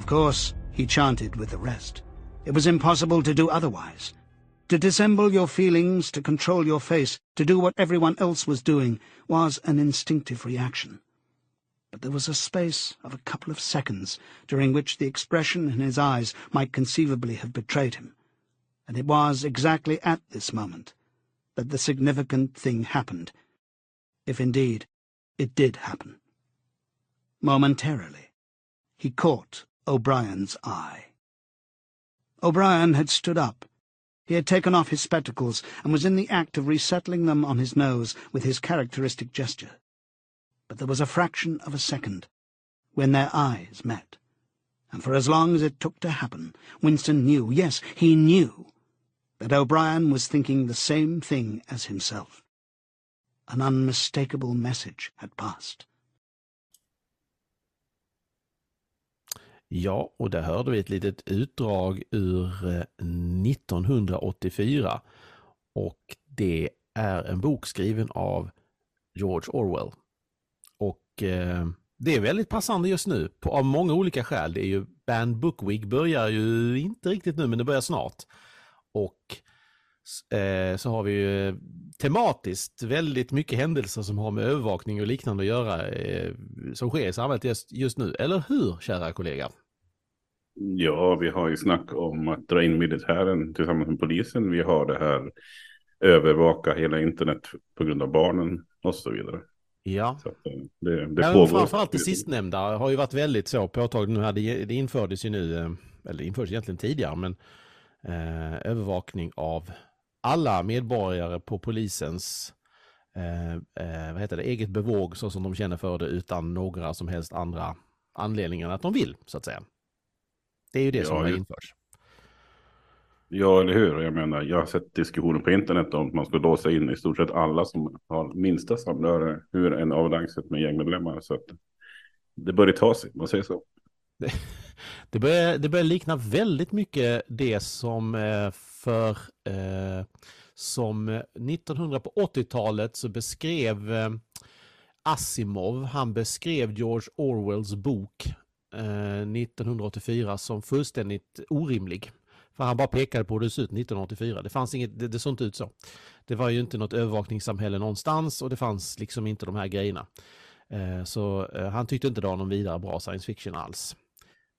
Of course, he chanted with the rest. It was impossible to do otherwise. To dissemble your feelings, to control your face, to do what everyone else was doing, was an instinctive reaction. But there was a space of a couple of seconds during which the expression in his eyes might conceivably have betrayed him, and it was exactly at this moment that the significant thing happened, if indeed it did happen. Momentarily, he caught O'Brien's eye. O'Brien had stood up. He had taken off his spectacles and was in the act of resettling them on his nose with his characteristic gesture. But there was a fraction of a second when their eyes met, and for as long as it took to happen, Winston knew, yes, he knew, that O'Brien was thinking the same thing as himself. An unmistakable message had passed. Ja, och där hörde vi ett litet utdrag ur eh, 1984. Och det är en bok skriven av George Orwell. Och eh, det är väldigt passande just nu på, av många olika skäl. Det är ju Band Book Week börjar ju inte riktigt nu men det börjar snart. Och eh, så har vi ju eh, tematiskt väldigt mycket händelser som har med övervakning och liknande att göra eh, som sker i samhället just, just nu. Eller hur, kära kollega? Ja, vi har ju snack om att dra in militären tillsammans med polisen. Vi har det här övervaka hela internet på grund av barnen och så vidare. Ja. Så eh, det, det ja, Framförallt det sistnämnda har ju varit väldigt så påtagligt nu. Det, det infördes ju nu, eh, eller infördes egentligen tidigare, men eh, övervakning av alla medborgare på polisens eh, eh, vad heter det, eget bevåg så som de känner för det utan några som helst andra anledningar än att de vill, så att säga. Det är ju det ja, som har införts. Ja, eller hur? Jag menar, jag har sett diskussioner på internet om att man ska låsa in i stort sett alla som har minsta samröre hur en avlägset med gängmedlemmar. Så att det börjar ta sig, man säger så. Det börjar, det börjar likna väldigt mycket det som eh, för eh, som 1900 på 80-talet så beskrev eh, Asimov, han beskrev George Orwells bok 1984 som fullständigt orimlig. För han bara pekade på hur det såg ut 1984. Det fanns inget, det, det såg inte ut så. Det var ju inte något övervakningssamhälle någonstans och det fanns liksom inte de här grejerna. Så han tyckte inte det var någon vidare bra science fiction alls.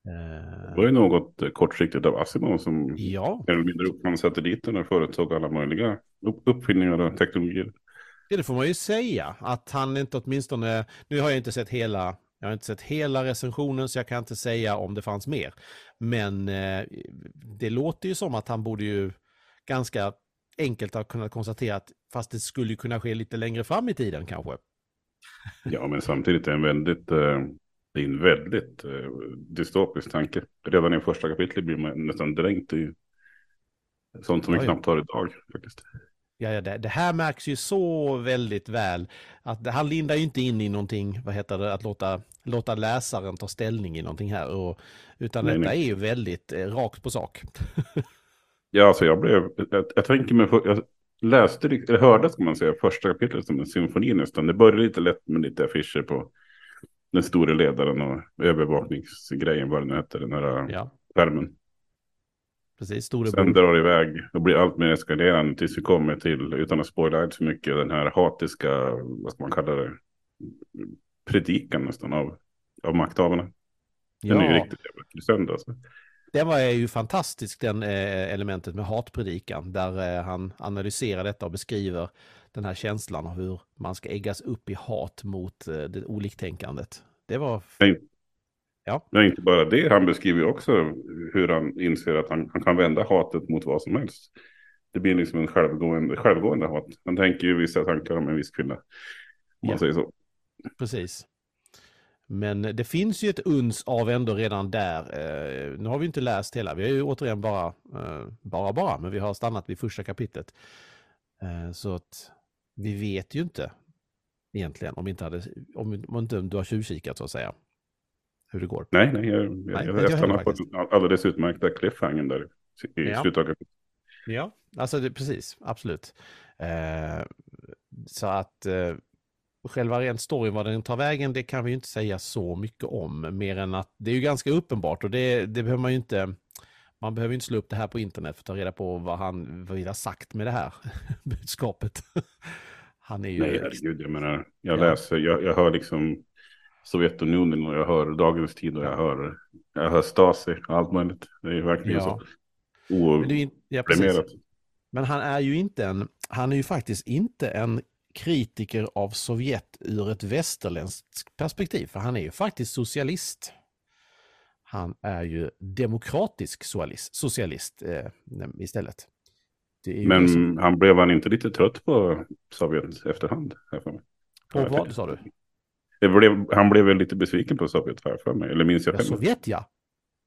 Det var ju något kortsiktigt av Asimov som ja. mer eller mindre uppfann satelliterna och företag alla möjliga uppfinningar och teknologier. Ja, det får man ju säga. Att han inte åtminstone, nu har jag inte sett hela, jag har inte sett hela recensionen så jag kan inte säga om det fanns mer. Men eh, det låter ju som att han borde ju ganska enkelt ha kunnat konstatera att fast det skulle kunna ske lite längre fram i tiden kanske. Ja, men samtidigt är en väldigt eh, det är en väldigt eh, dystopisk tanke. Redan i första kapitlet blir man nästan dränkt i sånt som vi knappt har idag. Faktiskt. Ja, ja det, det, här märks ju så väldigt väl. Att han lindar ju inte in i någonting, vad heter det, att låta, låta läsaren ta ställning i någonting här. Och, utan nej, detta nej. är ju väldigt eh, rakt på sak. ja, alltså jag blev, jag, jag tänker mig, jag läste, eller hörde ska man säga, första kapitlet som en symfoni nästan. Det började lite lätt med lite affischer på den store ledaren och övervakningsgrejen, vad det nu heter, den här ja. skärmen. Precis, Sen drar det iväg och blir allt mer eskalerande tills vi kommer till, utan att spoila allt för mycket, den här hatiska, vad ska man kalla det, predikan nästan av, av makthavarna. Den ja. är ju riktigt jävla sönder. Alltså. Det var ju fantastiskt, den eh, elementet med hatpredikan, där eh, han analyserar detta och beskriver den här känslan av hur man ska äggas upp i hat mot eh, det oliktänkandet. Det var... Nej. Ja. Men inte bara det, han beskriver också hur han inser att han, han kan vända hatet mot vad som helst. Det blir liksom en självgående, självgående hat. Han tänker ju vissa tankar om en viss kvinna. Om ja. man säger så. Precis. Men det finns ju ett uns av ändå redan där. Eh, nu har vi inte läst hela, vi har ju återigen bara, eh, bara bara, men vi har stannat vid första kapitlet. Eh, så att vi vet ju inte egentligen om, inte hade, om, om inte du har tjuvkikat så att säga. Hur det går. Nej, nej, jag, nej, jag, jag stannar på alldeles utmärkta cliffhanger där i ja. slutet av kapitlet. Ja, alltså det, precis, absolut. Eh, så att eh, själva rent storyn, vad den tar vägen, det kan vi ju inte säga så mycket om. Mer än att det är ju ganska uppenbart och det, det behöver man ju inte man behöver inte slå upp det här på internet för att ta reda på vad han vad vi har sagt med det här budskapet. Han är ju... Nej, herregud, jag menar, jag ja. läser, jag, jag hör liksom Sovjetunionen och jag hör Dagens Tid och jag hör, jag hör Stasi och allt möjligt. Det är verkligen ja. så opremiserat. Ja, Men han är ju inte en, han är ju faktiskt inte en kritiker av Sovjet ur ett västerländskt perspektiv, för han är ju faktiskt socialist. Han är ju demokratisk socialist, socialist eh, istället. Men liksom... han blev han inte lite trött på Sovjet efterhand? På vad sa du? Blev, han blev väl lite besviken på Sovjet här för mig, eller minns jag ja, Sovjet ja.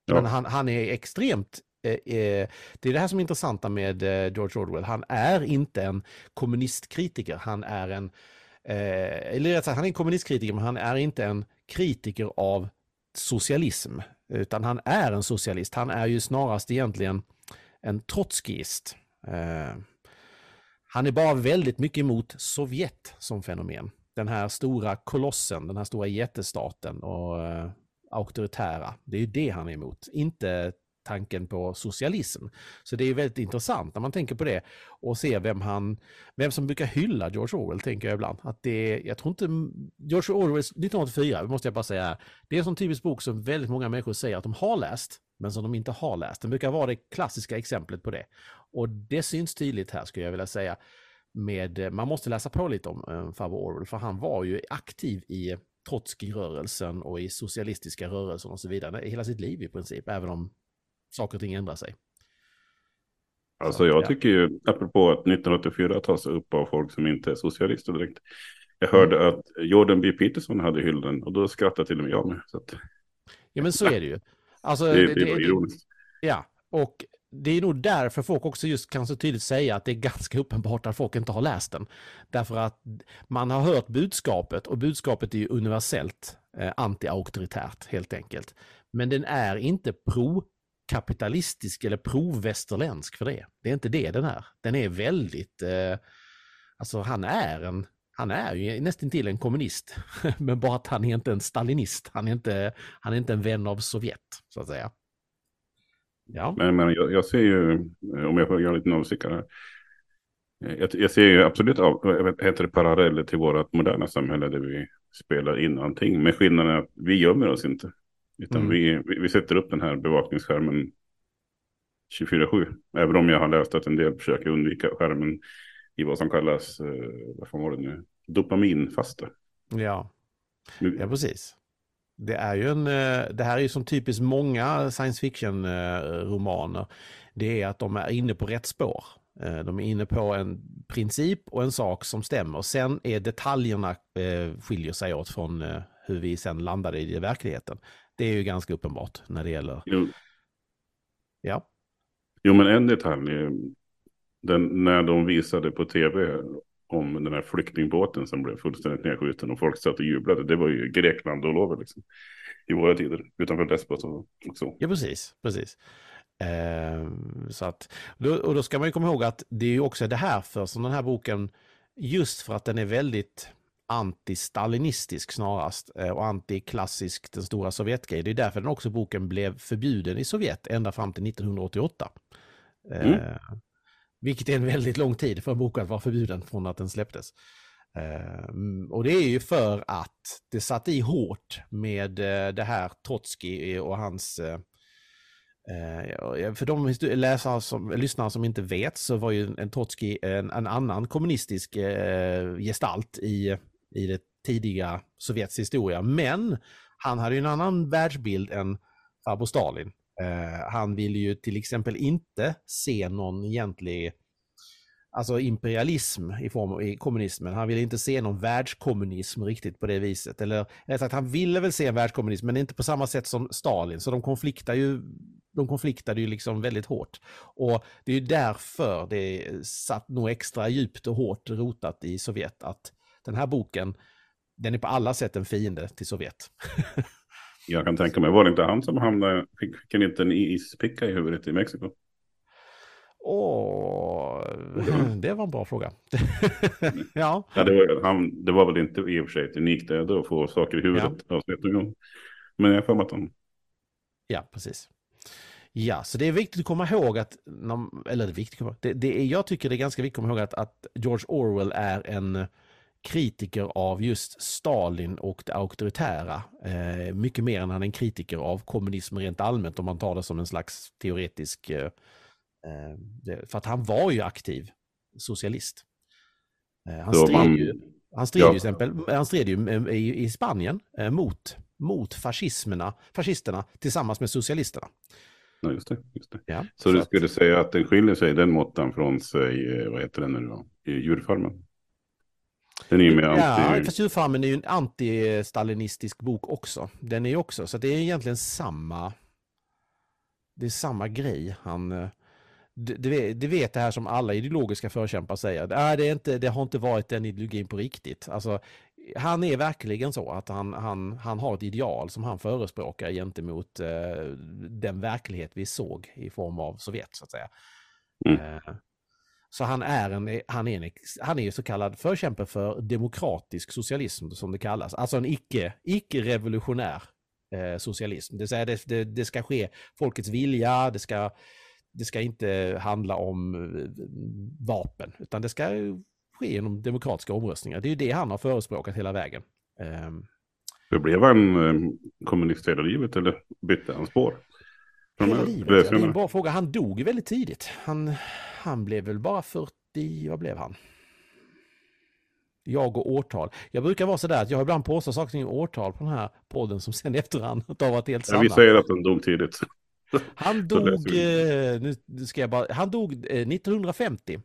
ja. Men han, han är extremt eh, eh, det är det här som är intressanta med eh, George Orwell. Han är inte en kommunistkritiker. Han är en, eller rätt sagt, han är en kommunistkritiker, men han är inte en kritiker av socialism. Utan han är en socialist. Han är ju snarast egentligen en trotskist. Han är bara väldigt mycket emot Sovjet som fenomen den här stora kolossen, den här stora jättestaten och eh, auktoritära. Det är ju det han är emot, inte tanken på socialism. Så det är väldigt intressant när man tänker på det och ser vem han, vem som brukar hylla George Orwell, tänker jag ibland. Att det, jag tror inte, George Orwells 1984, måste jag bara säga, det är en sån typisk bok som väldigt många människor säger att de har läst, men som de inte har läst. Den brukar vara det klassiska exemplet på det. Och det syns tydligt här, skulle jag vilja säga med, man måste läsa på lite om eh, farbror Orwell, för han var ju aktiv i Trotskij-rörelsen och i socialistiska rörelser och så vidare hela sitt liv i princip, även om saker och ting ändrar sig. Alltså jag tycker ju, apropå att 1984 tas upp av folk som inte är socialister direkt. Jag hörde mm. att Jordan B. Peterson hade hyllan och då skrattade till och med jag med. Att... Ja men så är det ju. Alltså, det, det, det var ironiskt. Ja, och det är nog därför folk också just kan så tydligt säga att det är ganska uppenbart att folk inte har läst den. Därför att man har hört budskapet och budskapet är ju universellt eh, anti-auktoritärt helt enkelt. Men den är inte pro-kapitalistisk eller pro-västerländsk för det. Det är inte det den är. Den är väldigt, eh, alltså han är en han är ju nästan till en kommunist, men bara att han är inte en stalinist. Han är inte, han är inte en vän av Sovjet, så att säga. Ja. Men, men jag, jag, ser ju, om jag får göra lite avstickare här. Jag, jag, ser ju absolut av, heter det paralleller till vårt moderna samhälle där vi spelar in allting. Men skillnaden är att vi gömmer oss inte. Utan mm. vi, vi, vi, sätter upp den här bevakningsskärmen 24-7. Även om jag har läst att en del försöker undvika skärmen i vad som kallas, eh, vad fan var det nu, dopaminfasta. Ja, ja precis. Det är ju en, eh, det här är ju som typiskt många science fiction-romaner. Det är att de är inne på rätt spår. Eh, de är inne på en princip och en sak som stämmer. Sen är detaljerna eh, skiljer sig åt från hur vi sen landade i verkligheten. Det är ju ganska uppenbart när det gäller... Jo. Ja. Jo, men en detalj, den, när de visade på tv om den här flyktingbåten som blev fullständigt nedskjuten och folk satt och jublade. Det var ju Grekland och lover liksom. I våra tider, utanför Lesbos och, så. Ja, precis, precis. Eh, så att, och då ska man ju komma ihåg att det är ju också det här för som den här boken, just för att den är väldigt anti-stalinistisk snarast eh, och anti-klassisk den stora Sovjetgrejen. Det är därför den också boken blev förbjuden i Sovjet ända fram till 1988. Mm. Eh, vilket är en väldigt lång tid för en bok att vara förbjuden från att den släpptes. Ehm, och det är ju för att det satt i hårt med eh, det här Trotsky och hans... Eh, eh, för de läsare som, lyssnare som inte vet så var ju en Trotskij en, en annan kommunistisk gestalt i, i det tidiga Sovjets historia. Men han hade ju en annan världsbild än farbror Stalin. Eh, han ville ju till exempel inte se någon egentlig alltså imperialism i form av i kommunismen. Han ville inte se någon världskommunism riktigt på det viset. Eller rätt sagt, han ville väl se en världskommunism, men inte på samma sätt som Stalin. Så de konfliktar ju, de konfliktade ju liksom väldigt hårt. Och det är ju därför det satt nog extra djupt och hårt rotat i Sovjet att den här boken, den är på alla sätt en fiende till Sovjet. Jag kan tänka mig, var det inte han som hamnade, fick, fick inte en ispicka i huvudet i Mexiko? Åh, det var en bra fråga. ja. Ja, det, var, han, det var väl inte i och för sig ett unikt öde att få saker i huvudet. Ja. Men jag har att han... Ja, precis. Ja, så det är viktigt att komma ihåg att, eller det är viktigt, det, det är, jag tycker det är ganska viktigt att komma ihåg att, att George Orwell är en kritiker av just Stalin och det auktoritära. Eh, mycket mer än han är en kritiker av kommunism rent allmänt om man tar det som en slags teoretisk... Eh, eh för att han var ju aktiv socialist. Eh, han, stred man, ju, han stred ja. ju exempel, han stred ju eh, i, i Spanien eh, mot, mot fascismerna, fascisterna tillsammans med socialisterna. Ja, just det. Just det. Ja, så, så du skulle att... säga att den skiljer sig den måttan från sig, vad heter den nu då, i djurfarmen? Den är ju mer anti... Ja, fast Djurfarmen är ju en anti-stalinistisk bok också. Den är ju också, så det är egentligen samma... Det är samma grej. Han... Eh, det, det vet det här som alla ideologiska förkämpar säger. Nej, det, är inte, det har inte varit den ideologin på riktigt. Alltså, han är verkligen så att han, han, han har ett ideal som han förespråkar gentemot eh, den verklighet vi såg i form av Sovjet, så att säga. Mm. Eh, så han är en, han är en, han är så kallad förkämpe för demokratisk socialism som det kallas. Alltså en icke, icke-revolutionär eh, socialism. Det vill säga det, det, det, ska ske folkets vilja, det ska, det ska inte handla om eh, vapen, utan det ska ske genom demokratiska omröstningar. Det är ju det han har förespråkat hela vägen. Um, Hur blev han eh, kommunist hela livet eller bytte han spår? Hela livet, ja, det är en bra fråga. Han dog väldigt tidigt. Han, han blev väl bara 40, vad blev han? Jag och årtal. Jag brukar vara sådär att jag ibland påstår saker i årtal på den här podden som sen efterhand har varit helt sanna. Ja, vi säger att han dog tidigt. Han dog, eh, nu ska jag bara, han dog 1950 eh,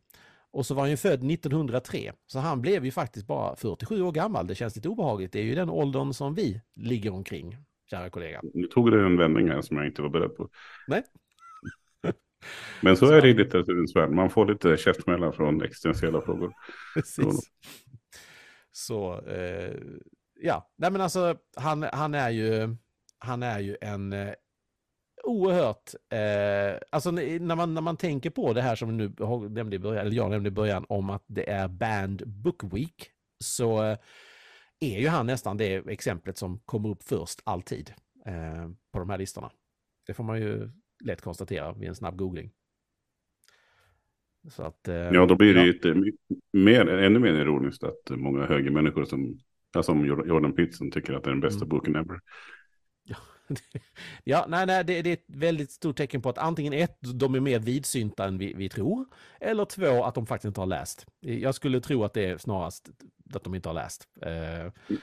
och så var han ju född 1903. Så han blev ju faktiskt bara 47 år gammal. Det känns lite obehagligt. Det är ju den åldern som vi ligger omkring, kära kollega. Nu tog det en vändning här som jag inte var beredd på. Nej. Men så, så är det i litteraturens värld. Man får lite käftmälla från existentiella frågor. Precis. Så, eh, ja, nej men alltså han, han är ju, han är ju en eh, oerhört, eh, alltså när man, när man tänker på det här som nu nämnde i början, eller jag nämnde i början om att det är Band Book Week, så eh, är ju han nästan det exemplet som kommer upp först alltid eh, på de här listorna. Det får man ju lätt konstatera vid en snabb googling. Så att, eh, ja, då blir det ju ja. mer, ännu mer ironiskt att många högermänniskor som, som Jordan Peterson tycker att det är den bästa mm. boken ever. Ja, ja nej, nej, det, det, är ett väldigt stort tecken på att antingen ett, de är mer vidsynta än vi, vi tror, eller två, att de faktiskt inte har läst. Jag skulle tro att det är snarast att de inte har läst. Eh,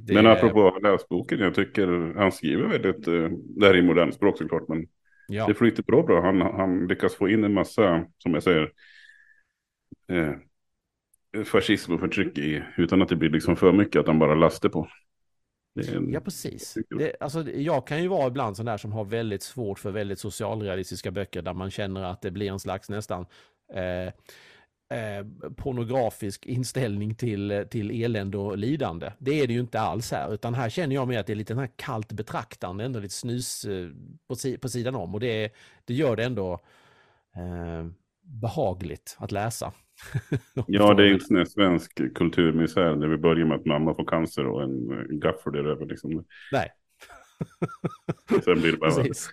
det... Men apropå läsboken, jag tycker han skriver väldigt, eh, det här är i modernt språk såklart, men ja. det flyter bra bra. Han, han lyckas få in en massa, som jag säger, eh, fascism och förtryck i, utan att det blir liksom för mycket att han bara lastar på. En... Ja, precis. Det, alltså, jag kan ju vara ibland sån där som har väldigt svårt för väldigt socialrealistiska böcker där man känner att det blir en slags nästan eh, eh, pornografisk inställning till, till elände och lidande. Det är det ju inte alls här, utan här känner jag mer att det är lite den här kallt betraktande, ändå lite snus eh, på, si, på sidan om och det, det gör det ändå eh, behagligt att läsa. ja, det är inte sån svensk kulturmisär där vi börjar med att mamma får cancer och en gaffel där över. Liksom. Nej. Sen blir det bara... Precis.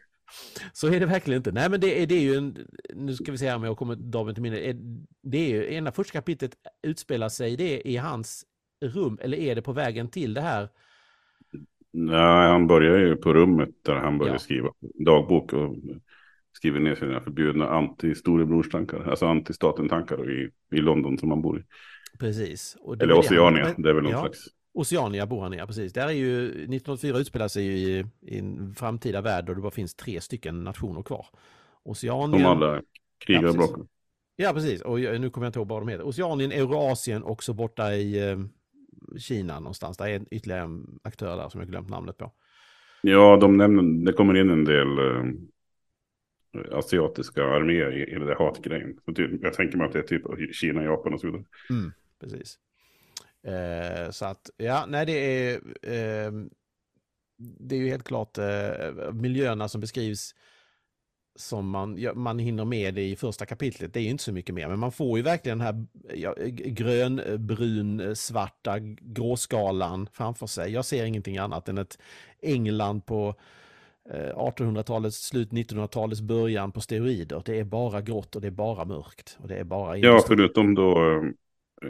Så är det verkligen inte. Nej, men det är, det är ju en, nu ska vi se om jag kommer dagen till minne. Det är ju, ena första kapitlet utspelar sig det i hans rum, eller är det på vägen till det här? Nej, han börjar ju på rummet där han börjar ja. skriva dagbok och skriver ner sina förbjudna anti-storebrorstankar, alltså anti-staten-tankar i, i London som han bor i. Precis. Eller Oceania, det är väl någon ja. slags Oceania bor han i, ja, precis. Där är ju, 1984 utspelar sig ju i, i en framtida värld då det bara finns tre stycken nationer kvar. Oceanien... De alla krigar ja, blocken. Ja, precis. Och nu kommer jag inte ihåg vad de heter. Oceanien, Eurasien och så borta i eh, Kina någonstans. Där är ytterligare en aktör där som jag glömt namnet på. Ja, de nämner, det kommer in en del eh, asiatiska arméer i, i den där hatgrejen. Typ, jag tänker mig att det är typ Kina, Japan och så vidare. Mm, precis. Eh, så att, ja, nej det är, eh, det är ju helt klart eh, miljöerna som beskrivs som man, ja, man hinner med i första kapitlet. Det är ju inte så mycket mer, men man får ju verkligen den här ja, grön, brun, svarta gråskalan framför sig. Jag ser ingenting annat än ett England på 1800-talets slut, 1900-talets början på steroider. Det är bara grått och det är bara mörkt. Och det är bara ja, förutom då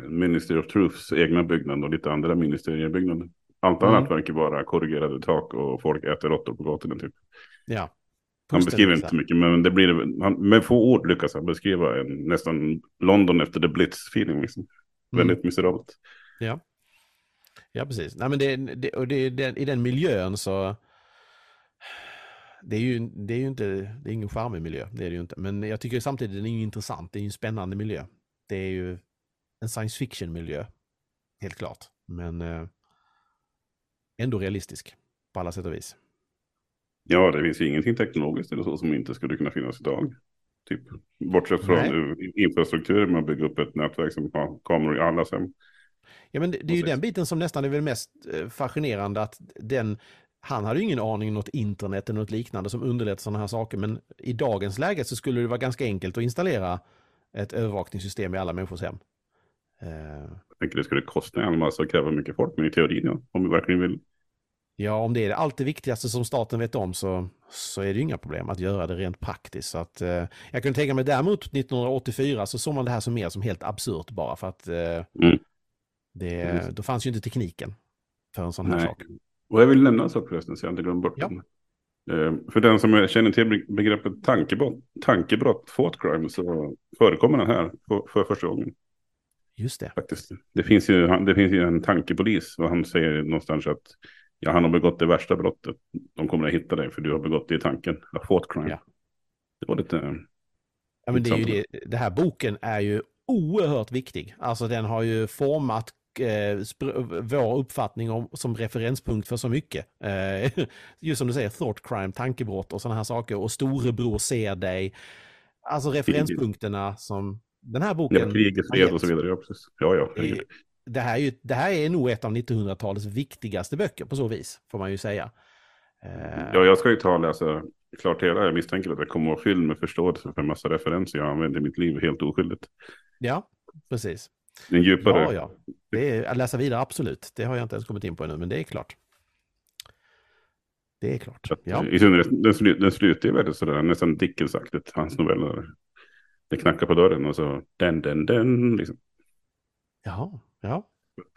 Ministry of Truths egna byggnad och lite andra ministeriebyggnader. Allt annat mm. verkar vara korrigerade tak och folk äter råttor på gatorna typ. Ja. Han beskriver inte så mycket, men det blir, han, med få ord lyckas han beskriva en, nästan London efter the Blitz-feeling. Liksom. Mm. Väldigt miserabelt. Ja. Ja, precis. Nej, men det, det, och det, det, i den miljön så det är ju, det är ju inte, det är ingen charmig miljö, det är det ju inte. Men jag tycker samtidigt den är intressant, det är ju en spännande miljö. Det är ju en science fiction miljö, helt klart. Men eh, ändå realistisk på alla sätt och vis. Ja, det finns ju ingenting teknologiskt eller så som inte skulle kunna finnas idag. Typ, bortsett från Nej. infrastruktur, man bygger upp ett nätverk som har kameror i alla hem. Ja, men det, det är ju den biten som nästan är väl mest eh, fascinerande, att den, han hade ju ingen aning om något internet eller något liknande som underlättar sådana här saker, men i dagens läge så skulle det vara ganska enkelt att installera ett övervakningssystem i alla människors hem. Jag tänker det skulle kosta en massa och kräva mycket folk, men i teorin ja, om vi verkligen vill. Ja, om det är allt det viktigaste som staten vet om så, så är det ju inga problem att göra det rent praktiskt. Så att, eh, jag kan tänka mig däremot 1984 så såg man det här som mer som helt absurt bara för att eh, mm. det, mm. då fanns ju inte tekniken för en sån här Nej. sak. Och jag vill nämna en sak förresten så jag inte glömmer bort ja. den. Eh, för den som känner till begreppet tankebrott, tankebrott, thought crime, så förekommer den här för, för första gången. Just det. Faktiskt. Det finns ju, det finns ju en tankepolis och han säger någonstans att ja, han har begått det värsta brottet. De kommer att hitta dig för du har begått det i tanken. A thought crime. Ja. Det var lite... Ja, men det, är ju det, det här boken är ju oerhört viktig. Alltså den har ju format eh, vår uppfattning om, som referenspunkt för så mycket. Eh, just som du säger, thought crime, tankebrott och sådana här saker. Och storebror ser dig. Alltså referenspunkterna som den här boken... Ja, kriget, fred och så vidare. Ja, precis. Ja, ja. Det här, är ju, det här är nog ett av 1900-talets viktigaste böcker på så vis, får man ju säga. Eh, ja, jag ska ju ta och läsa klart hela. Jag misstänker att jag kommer att vara fylld med förståelse för en massa referenser jag använder i mitt liv helt oskyldigt. Ja, precis. En djupare... Ja, ja. Det är, att läsa vidare, absolut. Det har jag inte ens kommit in på ännu, men det är klart. Det är klart. Ja. I synnerhet, den, slu, den slutar ju väldigt sådär, nästan Dickensaktigt, hans noveller. Det knackar på dörren och så den, den, den, liksom. Jaha, ja.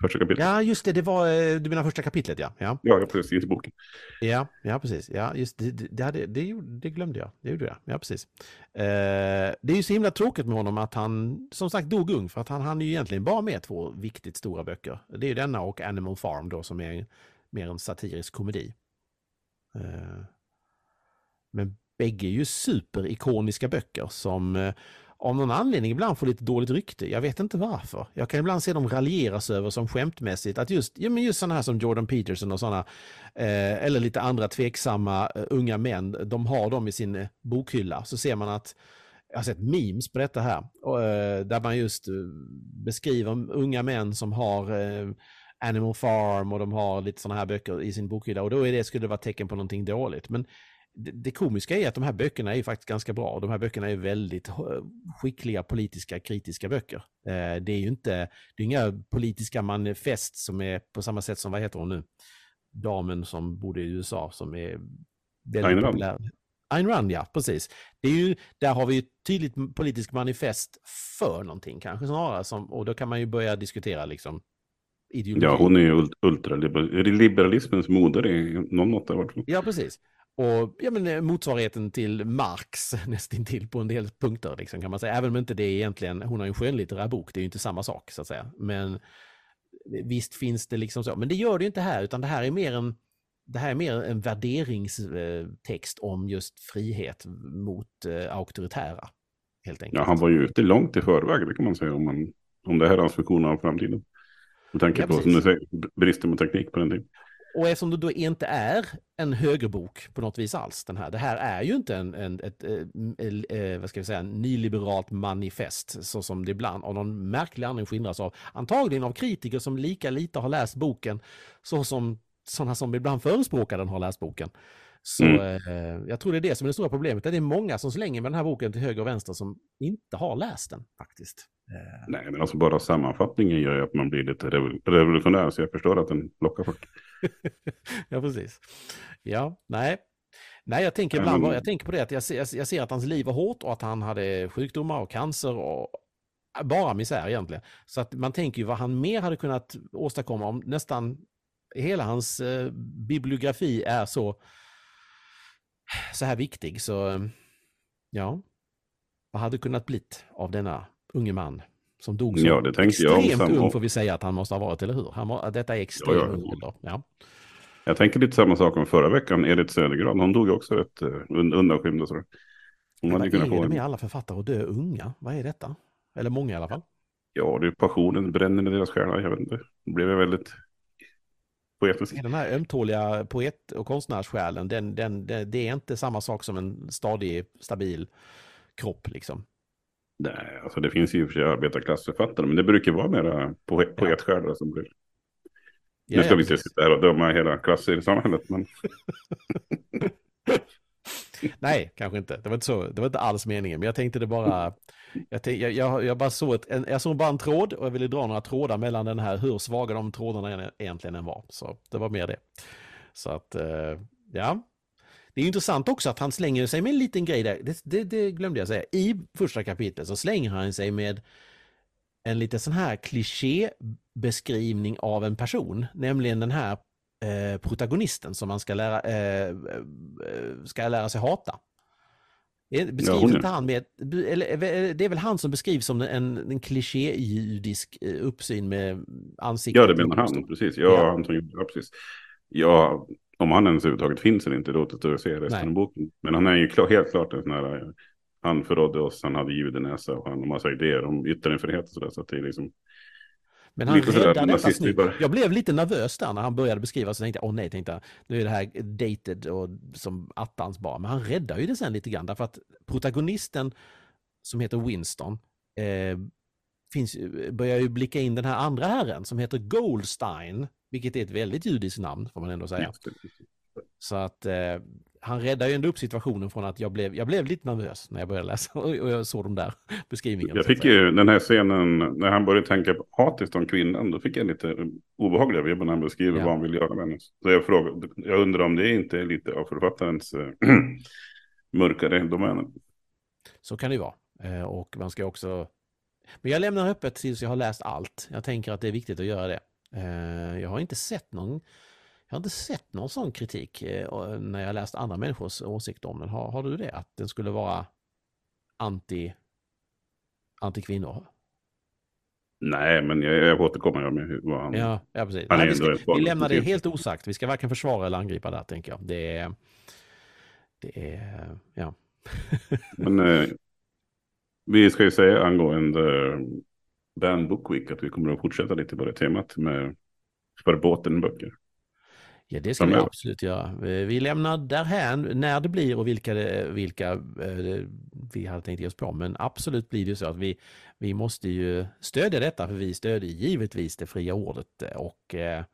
Första kapitlet. Ja, just det, det var, eh, du menar första kapitlet, ja. Ja, ja precis, inte boken. Ja, ja precis. Ja, just det, det, hade, det, det glömde jag. Det gjorde jag, ja precis. Eh, det är ju så himla tråkigt med honom att han, som sagt, dog ung, för att han hann ju egentligen bara med två viktigt stora böcker. Det är ju denna och Animal Farm då, som är mer en satirisk komedi. Eh, men bägge är ju superikoniska böcker som eh, av någon anledning ibland får lite dåligt rykte. Jag vet inte varför. Jag kan ibland se dem raljeras över som skämtmässigt. Att just, ja, men just sådana här som Jordan Peterson och sådana, eh, eller lite andra tveksamma uh, unga män, de har dem i sin eh, bokhylla. Så ser man att, jag har sett memes på detta här, uh, där man just beskriver unga män som har Animal Farm och de har lite sådana här böcker i sin bokhylla och då är det, skulle det vara tecken på någonting dåligt. Men det, komiska är att de här böckerna är faktiskt ganska bra. De här böckerna är väldigt skickliga politiska kritiska böcker. Eh, det är ju inte, det är inga politiska manifest som är på samma sätt som, vad heter hon nu? Damen som bodde i USA som är väldigt Ayn populär. Ayn Rand, ja, precis. Det är ju, där har vi ett tydligt politiskt manifest för någonting kanske snarare, som, och då kan man ju börja diskutera liksom ideologi. Ja, hon är ju ultraliberalismens moder i någon mått. Ja, precis. Och ja, men, eh, motsvarigheten till Marx nästintill på en del punkter liksom, kan man säga. Även om inte det är egentligen, hon har en skönlitterär bok, det är ju inte samma sak så att säga. Men visst finns det liksom så. Men det gör det ju inte här, utan det här är mer en, det här är mer en värderingstext om just frihet mot eh, auktoritära. Helt enkelt. Ja, han var ju ute långt i förväg, det kan man säga, om, man, om det här är hans vision av framtiden. Med tanke ja, på, som du säger, bristen på teknik på den tiden. Och eftersom det då inte är en högerbok på något vis alls, den här. Det här är ju inte en, en ett, ett, eh, eh, vad ska vi säga, nyliberalt manifest, så som det ibland av någon märklig anledning skildras av. Antagligen av kritiker som lika lite har läst boken, så som sådana som ibland förespråkar den har läst boken. Så Mm. eh, jag tror det är det som är det stora problemet. Det är många som slänger med den här boken till höger och vänster som inte har läst den faktiskt. Eh, Nej, men alltså bara sammanfattningen gör ju att man blir lite revol- revolutionär. Så jag förstår att den lockar folk. ja, precis. Ja, nej. Nej, jag tänker ibland jag tänker på det att jag ser, jag ser att hans liv var hårt och att han hade sjukdomar och cancer och bara misär egentligen. Så att man tänker ju vad han mer hade kunnat åstadkomma om nästan hela hans eh, bibliografi är så, så här viktig. Så eh, ja, vad hade kunnat blivit av denna unge man som dog så Ja, det tänkte jag extremt samma- ung får vi säga att han måste ha varit, eller hur? Han, må- detta är extremt Ja, ja. ung ålder. Ja. Jag tänker lite samma sak om förra veckan. Edith Södergran, hon dog också rätt uh, undanskymd och sådär. Hon hade kunnat är få en... med alla författare att dö unga? Vad är detta? Eller många i alla fall. Ja, det är passionen bränner i deras själar. Jag vet inte. Det blev jag väldigt poetisk. Den här ömtåliga poet och konstnärssjälen, den, den, det, det är inte samma sak som en stadig, stabil kropp liksom. Nej, alltså det finns ju i och för sig arbetarklassförfattare, men det brukar vara mera poet, poetsjälar som blir... Ja, nu ska ja, vi inte sitta här och döma hela klasser i samhället, men Nej, kanske inte. Det var inte, så, det var inte alls meningen, men jag tänkte det bara... Jag, tänk, jag, jag, jag bara såg ett, en, jag såg bara en tråd och jag ville dra några trådar mellan den här, hur svaga de trådarna egentligen än var. Så det var mer det. Så att, eh, ja. Det är intressant också att han slänger sig med en liten grej där. Det, det, det glömde jag säga. I första kapitlet så slänger han sig med en lite sån här klichébeskrivning av en person, nämligen den här eh, protagonisten som man ska lära, eh, eh, ska lära sig hata. Eh, Beskrivs hon är- inte han med, eller, eller, det är väl han som beskrivs som en, en kliché-judisk eh, uppsyn med ansiktet. ja, det menar han. Precis. Ja, Ja. gjorde ja, precis. Ja, om han ens överhuvudtaget finns eller inte, då återstår att se resten av boken. Men han är ju klar, helt klart en sån här, eh, han förrådde oss, han hade judenäsa och han har massa idéer om yttrandefrihet och sådär. Så att det är liksom, Men han Lite räddar detta snyggt. Jag blev lite nervös där när han började beskriva, så tänkte jag, åh nej, tänkte jag, nu är det här dated och som attans bara. Men han räddar ju det sen lite grann, därför att protagonisten som heter Winston eh, finns, börjar ju blicka in den här andra herren som heter Goldstein, vilket är ett väldigt judiskt namn får man ändå säga. Så att eh, han räddar ju ändå upp situationen från att jag blev, jag blev lite nervös när jag började läsa och, jag såg de där beskrivningarna. Jag fick ju den här scenen, när han började tänka på hatiskt om kvinnan, då fick jag lite obehagliga vibbar när han beskriver Ja. vad han vill göra med henne. Så jag, frågade, jag undrar om det inte är lite av författarens äh, mörkare domäner. Så kan det ju vara. Eh, Och man ska också... Men jag lämnar öppet tills jag har läst allt. Jag tänker att det är viktigt att göra det. Eh, Jag har inte sett någon, jag har inte sett någon sån kritik eh, och- när jag läst andra människors åsikter om den. Har, har du det? Att den skulle vara anti, anti-kvinnor? Nej, men jag, jag återkommer med vad han... Ja, ja precis. Han Nej, vi, ska, vi lämnar det helt osagt. Vi ska varken försvara eller angripa där, tänker jag. Det är... Det är... Ja. Men eh, vi ska ju säga angående eh, Dan Book Week att vi kommer att fortsätta lite på det temat med för båten böcker. Ja, det ska vi absolut göra. Vi lämnar därhän när det blir och vilka, det, vilka eh, vi hade tänkt ge oss på. Men absolut blir det ju så att vi, vi måste ju stödja detta, för vi stödjer givetvis det fria ordet. Och eh,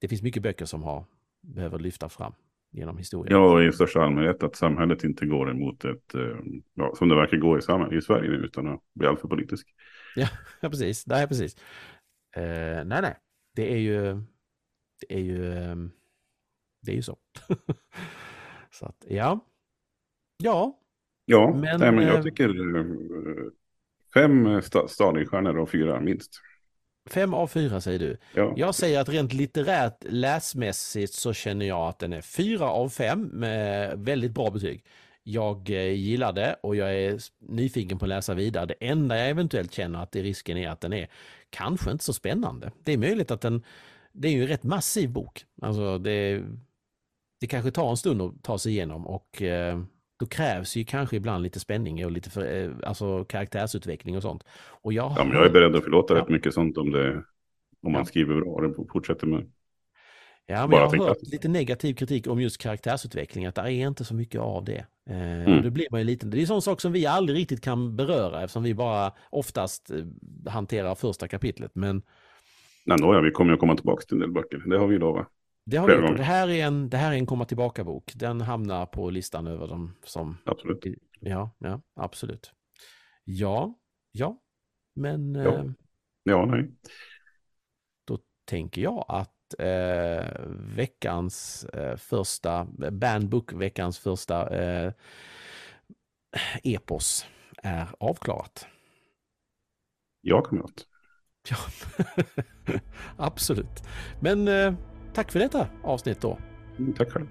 det finns mycket böcker som har, behöver lyfta fram genom historien. Ja, och i största allmänhet att samhället inte går emot ett, eh, ja, som det verkar gå i, samhället, i Sverige nu, utan att bli alltför politisk. Ja, precis. Nej, precis. Eh, nej, nej. Det är ju... Det är ju... ehm, Det är ju så. så att, ja. Ja, Ja, Men, nej, men eh, jag tycker eh, fem sta- Stalinstjärnor och fyra minst. fem av fyra säger du. Ja, Jag säger att rent litterärt läsmässigt så känner jag att den är fyra av fem med väldigt bra betyg. Jag eh, gillar det och jag är nyfiken på att läsa vidare. Det enda jag eventuellt känner att det risken är att den är kanske inte så spännande. Det är möjligt att den, det är ju en rätt massiv bok. Alltså det, det kanske tar en stund att ta sig igenom och eh, då krävs ju kanske ibland lite spänning och lite för, eh, alltså karaktärsutveckling och sånt. Och jag, ja, men jag är beredd att förlåta Ja. rätt mycket sånt om, det, om man Ja. skriver bra och fortsätter med. Ja, men Bara jag har hört att- lite negativ kritik om just karaktärsutveckling, att det är inte så mycket av det. Eh, Mm. det blir man ju lite, det är en sån sak som vi aldrig riktigt kan beröra eftersom vi bara oftast hanterar första kapitlet. Men Nej, nåja, vi kommer att komma tillbaka till en del böcker, det har vi lovat. Det har vi gjort. Det här är en, det här är en, komma tillbaka-bok. Den hamnar på listan över dem som... Absolut. Ja, ja, absolut. Ja, ja, men... Ja. Eh, Ja, nej. då tänker jag att eh, veckans eh, första, Bandbook, veckans första eh, epos är avklarat. Jag kommer åt. Ja, absolut. Men eh, tack för detta avsnitt då. Mm, Tack själv.